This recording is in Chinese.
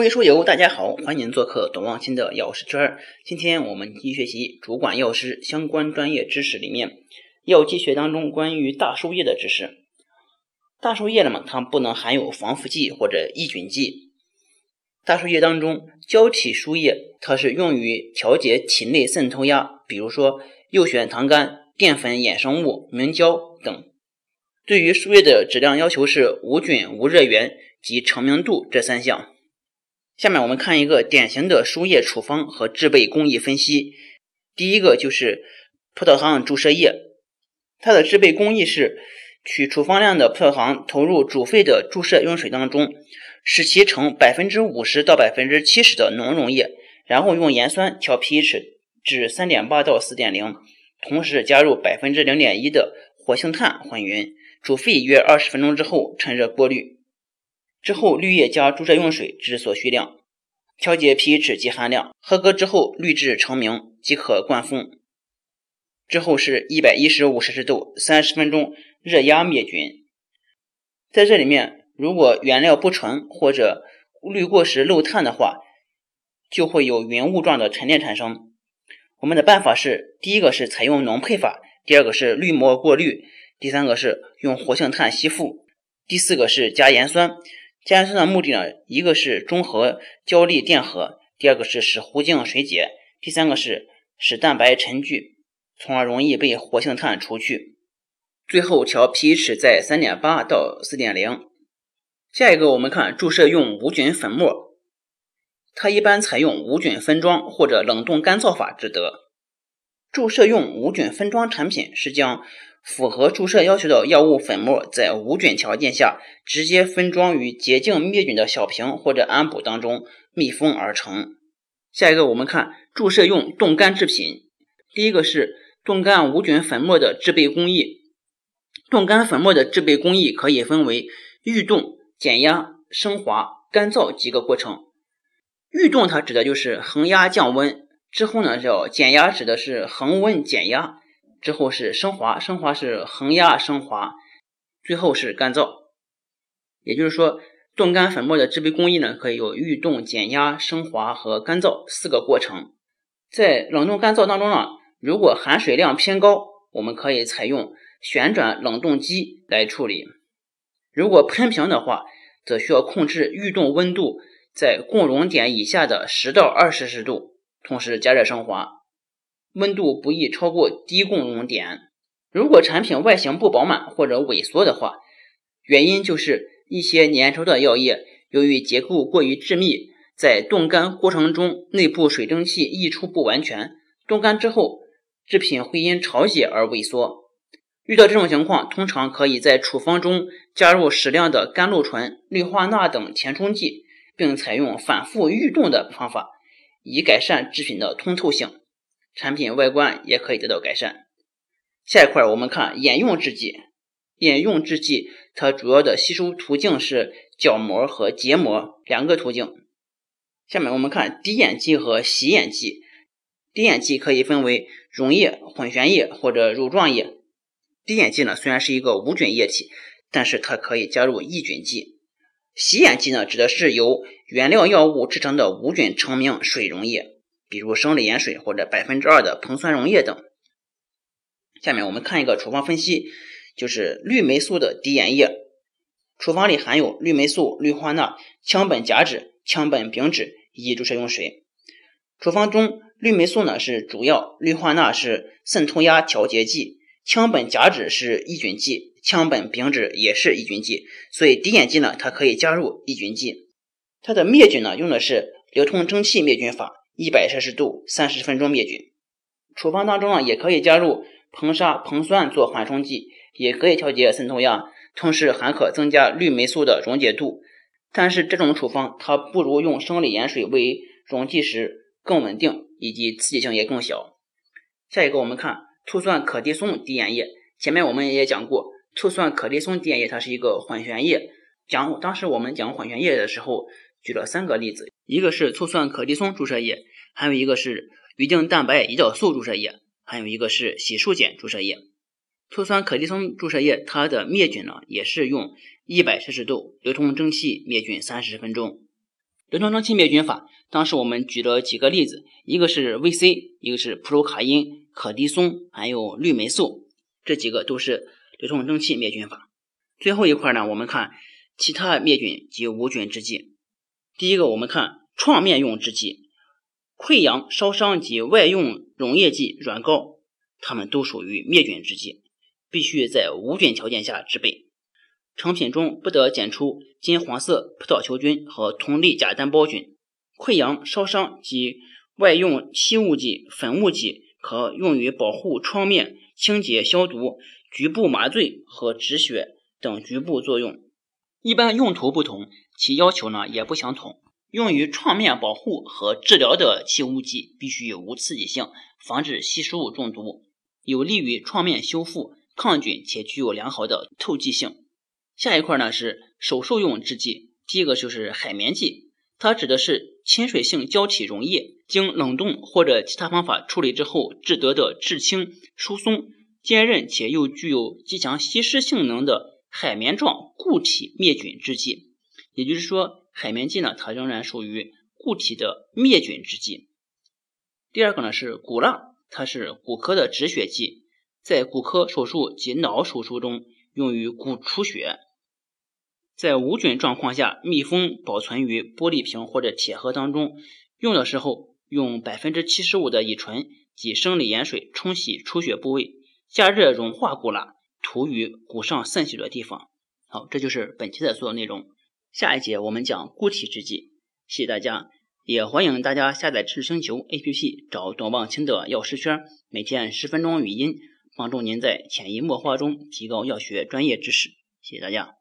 各位书友，大家好，欢迎做客董望清的药师圈。今天我们继续学习主管药师相关专业知识里面药剂学当中关于大树叶的知识。大树叶了嘛，它不能含有防腐剂或者抑菌剂。大树叶当中，胶体树叶它是用于调节体内渗透压，比如说右旋糖苷、淀粉衍生物、明胶等。对于树叶的质量要求是无菌、无热源及成名度这三项。下面我们看一个典型的输液处方和制备工艺分析。第一个就是葡萄糖注射液，它的制备工艺是取处方量的葡萄糖投入煮沸的注射用水当中，使其呈百分之五十到百分之七十的浓溶液，然后用盐酸调 pH 至三点八到四点零，同时加入百分之零点一的活性炭混匀，煮沸约二十分钟之后趁热过滤。之后滤液加注射用水至所需量，调节 pH 及含量，合格之后滤制成明即可灌封。之后是一百一十五摄氏度三十分钟热压灭菌。在这里面，如果原料不纯或者滤过时漏炭的话，就会有云雾状的沉淀产生。我们的办法是：第一个是采用浓配法，第二个是滤膜过滤，第三个是用活性炭吸附，第四个是加盐酸。加盐酸的目的呢，一个是中和胶粒电荷，第二个是使糊净水解，第三个是使蛋白沉聚，从而容易被活性炭除去。最后调 pH 在三点八到四点零。下一个我们看注射用无菌粉末，它一般采用无菌分装或者冷冻干燥法制得。注射用无菌分装产品是将符合注射要求的药物粉末，在无菌条件下直接分装于洁净灭菌的小瓶或者鹌鹑当中，密封而成。下一个，我们看注射用冻干制品。第一个是冻干无菌粉末的制备工艺。冻干粉末的制备工艺可以分为预冻、减压、升华、干燥几个过程。预冻它指的就是恒压降温，之后呢叫减压，指的是恒温减压。之后是升华，升华是恒压升华，最后是干燥。也就是说，冻干粉末的制备工艺呢，可以有预冻、减压、升华和干燥四个过程。在冷冻干燥当中呢，如果含水量偏高，我们可以采用旋转冷冻机来处理；如果喷平的话，则需要控制预冻温度在共熔点以下的十到二摄氏度，同时加热升华。温度不宜超过低共熔点。如果产品外形不饱满或者萎缩的话，原因就是一些粘稠的药液由于结构过于致密，在冻干过程中内部水蒸气溢出不完全，冻干之后制品会因潮解而萎缩。遇到这种情况，通常可以在处方中加入适量的甘露醇、氯化钠等填充剂，并采用反复预冻的方法，以改善制品的通透性。产品外观也可以得到改善。下一块我们看眼用制剂，眼用制剂它主要的吸收途径是角膜和结膜两个途径。下面我们看滴眼剂和洗眼剂。滴眼剂可以分为溶液、混悬液或者乳状液。滴眼剂呢虽然是一个无菌液体，但是它可以加入抑菌剂。洗眼剂呢指的是由原料药物制成的无菌成名水溶液。比如生理盐水或者百分之二的硼酸溶液等。下面我们看一个处方分析，就是氯霉素的滴眼液。处方里含有氯霉素、氯化钠、羟苯甲酯、羟苯丙酯以及注射用水。处方中，氯霉素呢是主要，氯化钠是渗透压调节剂，羟苯甲酯是抑菌剂，羟苯丙酯也是抑菌剂，所以滴眼剂呢它可以加入抑菌剂。它的灭菌呢用的是流通蒸汽灭菌法。一百摄氏度三十分钟灭菌。处方当中呢，也可以加入硼砂、硼酸做缓冲剂，也可以调节渗透压，同时还可增加氯霉素的溶解度。但是这种处方它不如用生理盐水为溶剂时更稳定，以及刺激性也更小。下一个我们看醋酸可的松滴眼液。前面我们也讲过，醋酸可的松滴眼液它是一个混悬液。讲当时我们讲混悬液的时候，举了三个例子。一个是醋酸可的松注射液，还有一个是预定蛋白胰岛素注射液，还有一个是洗漱碱注射液。醋酸可的松注射液，它的灭菌呢也是用一百摄氏度流通蒸汽灭菌三十分钟。流通蒸汽灭菌法，当时我们举了几个例子，一个是 VC，一个是普鲁卡因、可的松，还有氯霉素，这几个都是流通蒸汽灭菌法。最后一块呢，我们看其他灭菌及无菌制剂。第一个，我们看创面用制剂，溃疡、烧伤及外用溶液剂、软膏，它们都属于灭菌制剂，必须在无菌条件下制备。成品中不得检出金黄色葡萄球菌和铜粒假单胞菌。溃疡、烧伤及外用吸雾剂、粉雾剂可用于保护创面、清洁消毒、局部麻醉和止血等局部作用。一般用途不同，其要求呢也不相同。用于创面保护和治疗的气雾剂必须无刺激性，防止吸食物中毒，有利于创面修复、抗菌且具有良好的透气性。下一块呢是手术用制剂，第一个就是海绵剂，它指的是亲水性胶体溶液，经冷冻或者其他方法处理之后制得的至轻、疏松、坚韧且又具有极强吸湿性能的海绵状固体灭菌制剂。也就是说，海绵剂呢，它仍然属于固体的灭菌制剂。第二个呢是骨蜡，它是骨科的止血剂，在骨科手术及脑手术中用于骨出血。在无菌状况下密封保存于玻璃瓶或者铁盒当中，用的时候用百分之七十五的乙醇及生理盐水冲洗出血部位，加热融化骨蜡，涂于骨上渗血的地方。好，这就是本期的所有内容。下一节我们讲固体制剂。谢谢大家，也欢迎大家下载知识星球 APP，找董望清的药师圈，每天十分钟语音，帮助您在潜移默化中提高药学专业知识。谢谢大家。